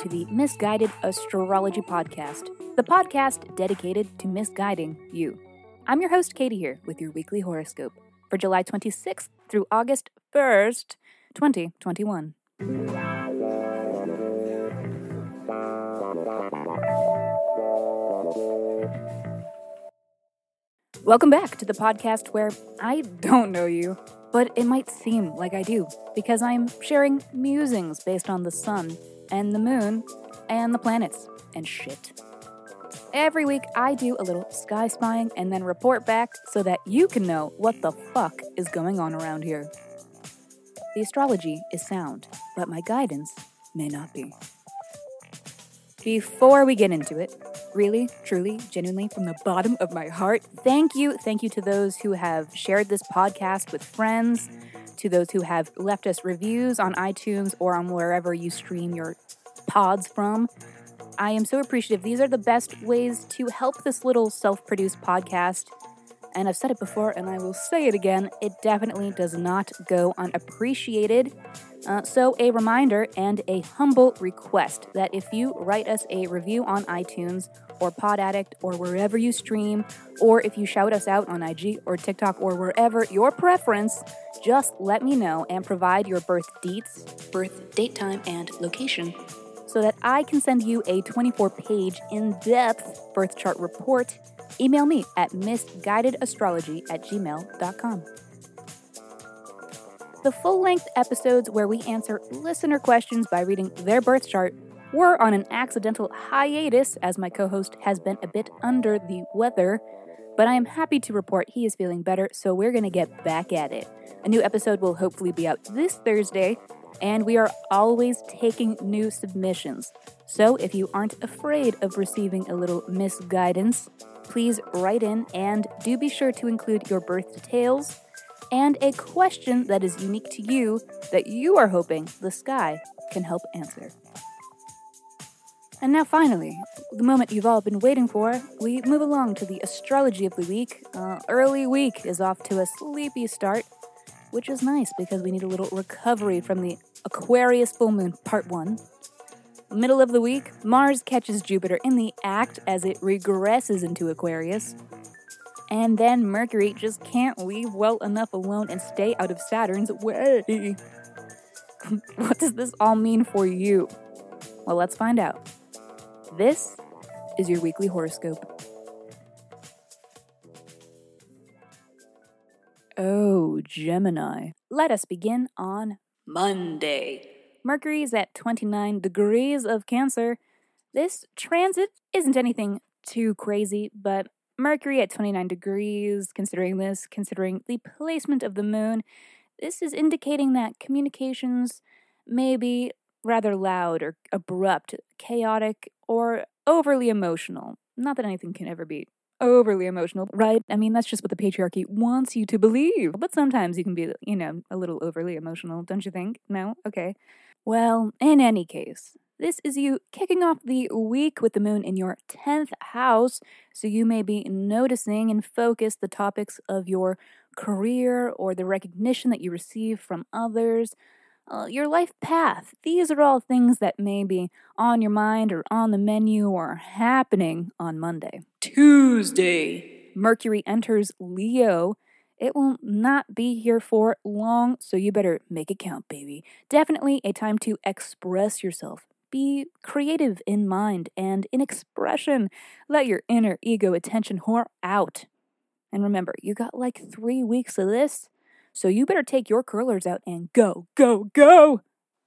to the Misguided Astrology Podcast, the podcast dedicated to misguiding you. I'm your host, Katie, here with your weekly horoscope for July 26th through August 1st, 2021. Welcome back to the podcast where I don't know you, but it might seem like I do because I'm sharing musings based on the sun and the moon and the planets and shit. Every week, I do a little sky spying and then report back so that you can know what the fuck is going on around here. The astrology is sound, but my guidance may not be. Before we get into it, really, truly, genuinely, from the bottom of my heart, thank you. Thank you to those who have shared this podcast with friends, to those who have left us reviews on iTunes or on wherever you stream your pods from. I am so appreciative. These are the best ways to help this little self produced podcast. And I've said it before and I will say it again it definitely does not go unappreciated. Uh, so, a reminder and a humble request that if you write us a review on iTunes or Pod Addict or wherever you stream, or if you shout us out on IG or TikTok or wherever your preference, just let me know and provide your birth dates, birth date time, and location so that I can send you a 24 page in depth birth chart report. Email me at misguidedastrology at gmail.com. The full length episodes where we answer listener questions by reading their birth chart were on an accidental hiatus as my co host has been a bit under the weather, but I am happy to report he is feeling better, so we're going to get back at it. A new episode will hopefully be out this Thursday, and we are always taking new submissions. So if you aren't afraid of receiving a little misguidance, please write in and do be sure to include your birth details and a question that is unique to you that you are hoping the sky can help answer. And now, finally, the moment you've all been waiting for, we move along to the astrology of the week. Uh, early week is off to a sleepy start, which is nice because we need a little recovery from the Aquarius full moon part one. Middle of the week, Mars catches Jupiter in the act as it regresses into Aquarius. And then Mercury just can't leave well enough alone and stay out of Saturn's way. what does this all mean for you? Well, let's find out. This is your weekly horoscope. Oh, Gemini. Let us begin on Monday. Mercury is at 29 degrees of Cancer. This transit isn't anything too crazy, but Mercury at 29 degrees, considering this, considering the placement of the moon, this is indicating that communications may be rather loud or abrupt, chaotic, or overly emotional. Not that anything can ever be overly emotional, right? I mean, that's just what the patriarchy wants you to believe. But sometimes you can be, you know, a little overly emotional, don't you think? No? Okay. Well, in any case, this is you kicking off the week with the moon in your 10th house, so you may be noticing and focus the topics of your career or the recognition that you receive from others, uh, your life path. These are all things that may be on your mind or on the menu or happening on Monday. Tuesday, Mercury enters Leo. It will not be here for long, so you better make it count, baby. Definitely a time to express yourself be creative in mind and in expression. Let your inner ego attention whore out. And remember, you got like three weeks of this, so you better take your curlers out and go, go, go.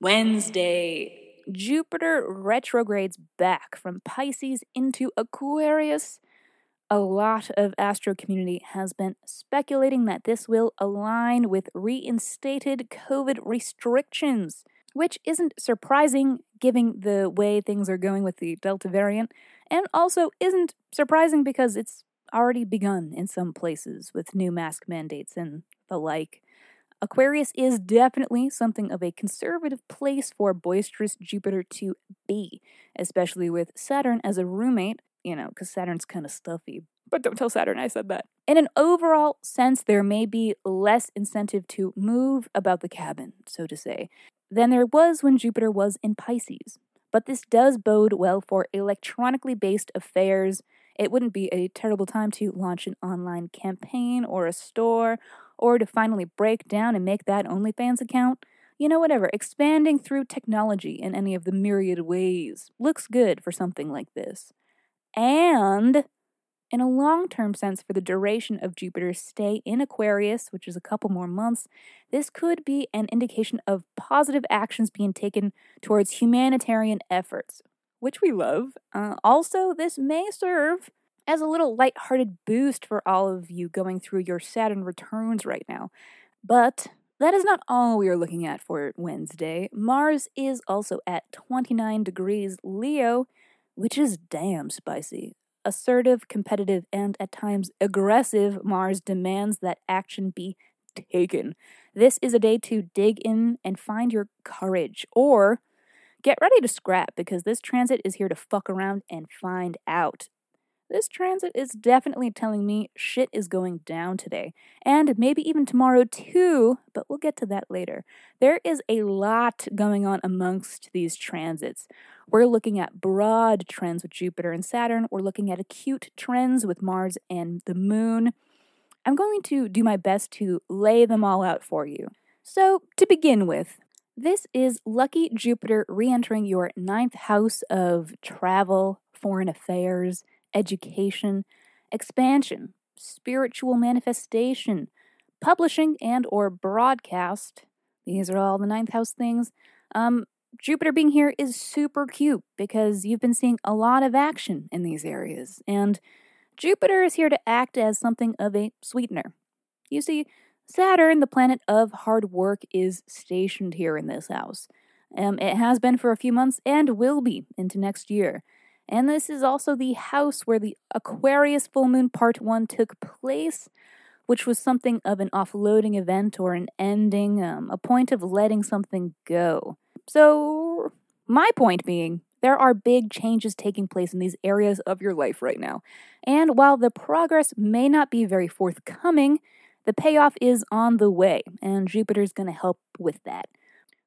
Wednesday. Jupiter retrogrades back from Pisces into Aquarius. A lot of astro community has been speculating that this will align with reinstated COVID restrictions which isn't surprising given the way things are going with the Delta variant, and also isn't surprising because it's already begun in some places with new mask mandates and the like. Aquarius is definitely something of a conservative place for boisterous Jupiter to be, especially with Saturn as a roommate, you know, because Saturn's kind of stuffy. But don't tell Saturn I said that. In an overall sense, there may be less incentive to move about the cabin, so to say, than there was when Jupiter was in Pisces. but this does bode well for electronically based affairs. It wouldn't be a terrible time to launch an online campaign or a store, or to finally break down and make that OnlyFans account. You know, whatever, expanding through technology in any of the myriad ways looks good for something like this. And in a long term sense, for the duration of Jupiter's stay in Aquarius, which is a couple more months, this could be an indication of positive actions being taken towards humanitarian efforts, which we love. Uh, also, this may serve as a little light-hearted boost for all of you going through your Saturn returns right now. But that is not all we are looking at for Wednesday. Mars is also at 29 degrees Leo, which is damn spicy assertive, competitive, and at times aggressive, Mars demands that action be taken. This is a day to dig in and find your courage, or get ready to scrap because this transit is here to fuck around and find out. This transit is definitely telling me shit is going down today, and maybe even tomorrow too, but we'll get to that later. There is a lot going on amongst these transits. We're looking at broad trends with Jupiter and Saturn, we're looking at acute trends with Mars and the Moon. I'm going to do my best to lay them all out for you. So, to begin with, this is lucky Jupiter re entering your ninth house of travel, foreign affairs, education, expansion, spiritual manifestation, publishing and or broadcast. These are all the ninth house things. Um, Jupiter being here is super cute because you've been seeing a lot of action in these areas, and Jupiter is here to act as something of a sweetener. You see, Saturn, the planet of hard work, is stationed here in this house. Um, it has been for a few months and will be into next year. And this is also the house where the Aquarius full moon part 1 took place, which was something of an offloading event or an ending, um, a point of letting something go. So, my point being, there are big changes taking place in these areas of your life right now. And while the progress may not be very forthcoming, the payoff is on the way, and Jupiter's going to help with that.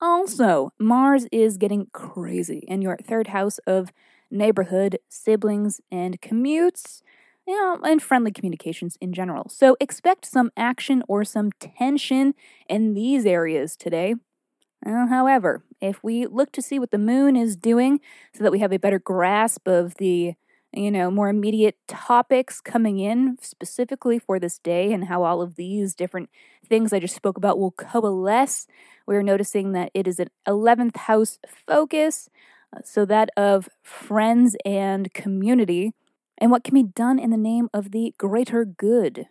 Also, Mars is getting crazy in your third house of neighborhood, siblings, and commutes, you know, and friendly communications in general. So expect some action or some tension in these areas today. Uh, however, if we look to see what the moon is doing so that we have a better grasp of the you know, more immediate topics coming in specifically for this day and how all of these different things I just spoke about will coalesce. We're noticing that it is an 11th house focus, so that of friends and community, and what can be done in the name of the greater good.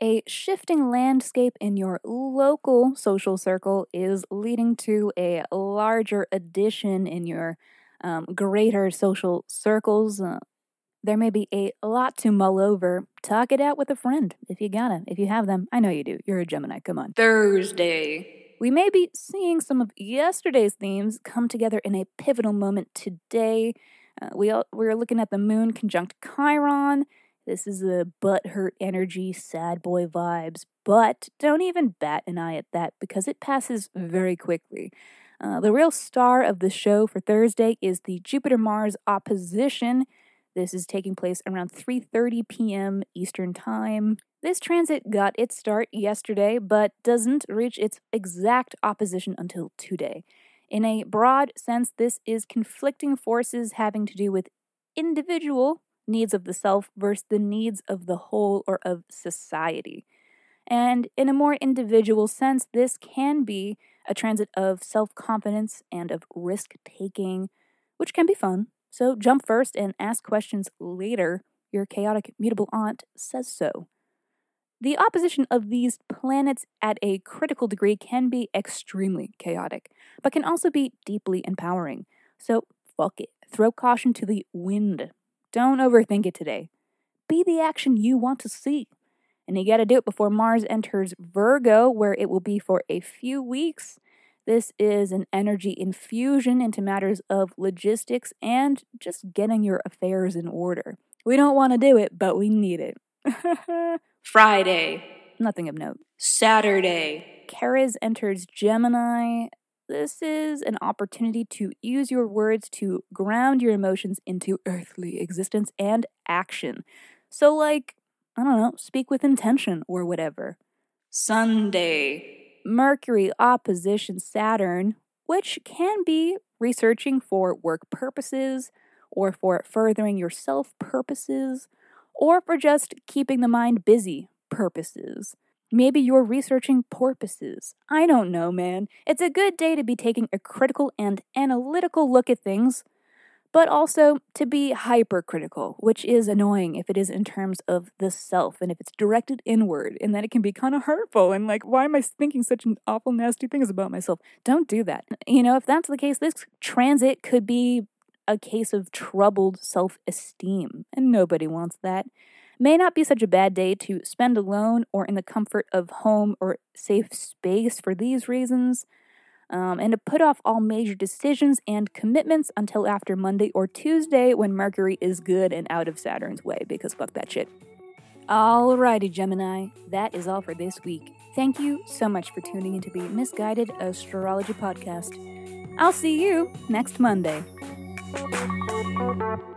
A shifting landscape in your local social circle is leading to a larger addition in your um, greater social circles. Uh, there may be a lot to mull over. Talk it out with a friend if you gotta, if you have them. I know you do. You're a Gemini. Come on. Thursday. We may be seeing some of yesterday's themes come together in a pivotal moment today. Uh, we all, we're looking at the moon conjunct Chiron. This is a butthurt energy, sad boy vibes, but don't even bat an eye at that because it passes very quickly. Uh, the real star of the show for Thursday is the Jupiter Mars opposition. This is taking place around 3:30 p.m. Eastern Time. This transit got its start yesterday, but doesn't reach its exact opposition until today. In a broad sense, this is conflicting forces having to do with individual needs of the self versus the needs of the whole or of society. And in a more individual sense, this can be a transit of self confidence and of risk taking, which can be fun. So jump first and ask questions later. Your chaotic, mutable aunt says so. The opposition of these planets at a critical degree can be extremely chaotic, but can also be deeply empowering. So, fuck it. Throw caution to the wind. Don't overthink it today. Be the action you want to see. And you gotta do it before Mars enters Virgo, where it will be for a few weeks. This is an energy infusion into matters of logistics and just getting your affairs in order. We don't want to do it, but we need it. Friday. Nothing of note. Saturday. Ceres enters Gemini. this is an opportunity to use your words to ground your emotions into earthly existence and action. So, like, I don't know, speak with intention or whatever. Sunday. Mercury opposition Saturn, which can be researching for work purposes, or for furthering your self purposes, or for just keeping the mind busy purposes. Maybe you're researching porpoises. I don't know, man. It's a good day to be taking a critical and analytical look at things, but also to be hypercritical, which is annoying if it is in terms of the self and if it's directed inward, and then it can be kind of hurtful and like, why am I thinking such awful, nasty things about myself? Don't do that. You know, if that's the case, this transit could be a case of troubled self esteem, and nobody wants that may not be such a bad day to spend alone or in the comfort of home or safe space for these reasons, um, and to put off all major decisions and commitments until after Monday or Tuesday when Mercury is good and out of Saturn's way, because fuck that shit. Alrighty, Gemini, that is all for this week. Thank you so much for tuning into the Misguided Astrology Podcast. I'll see you next Monday. Música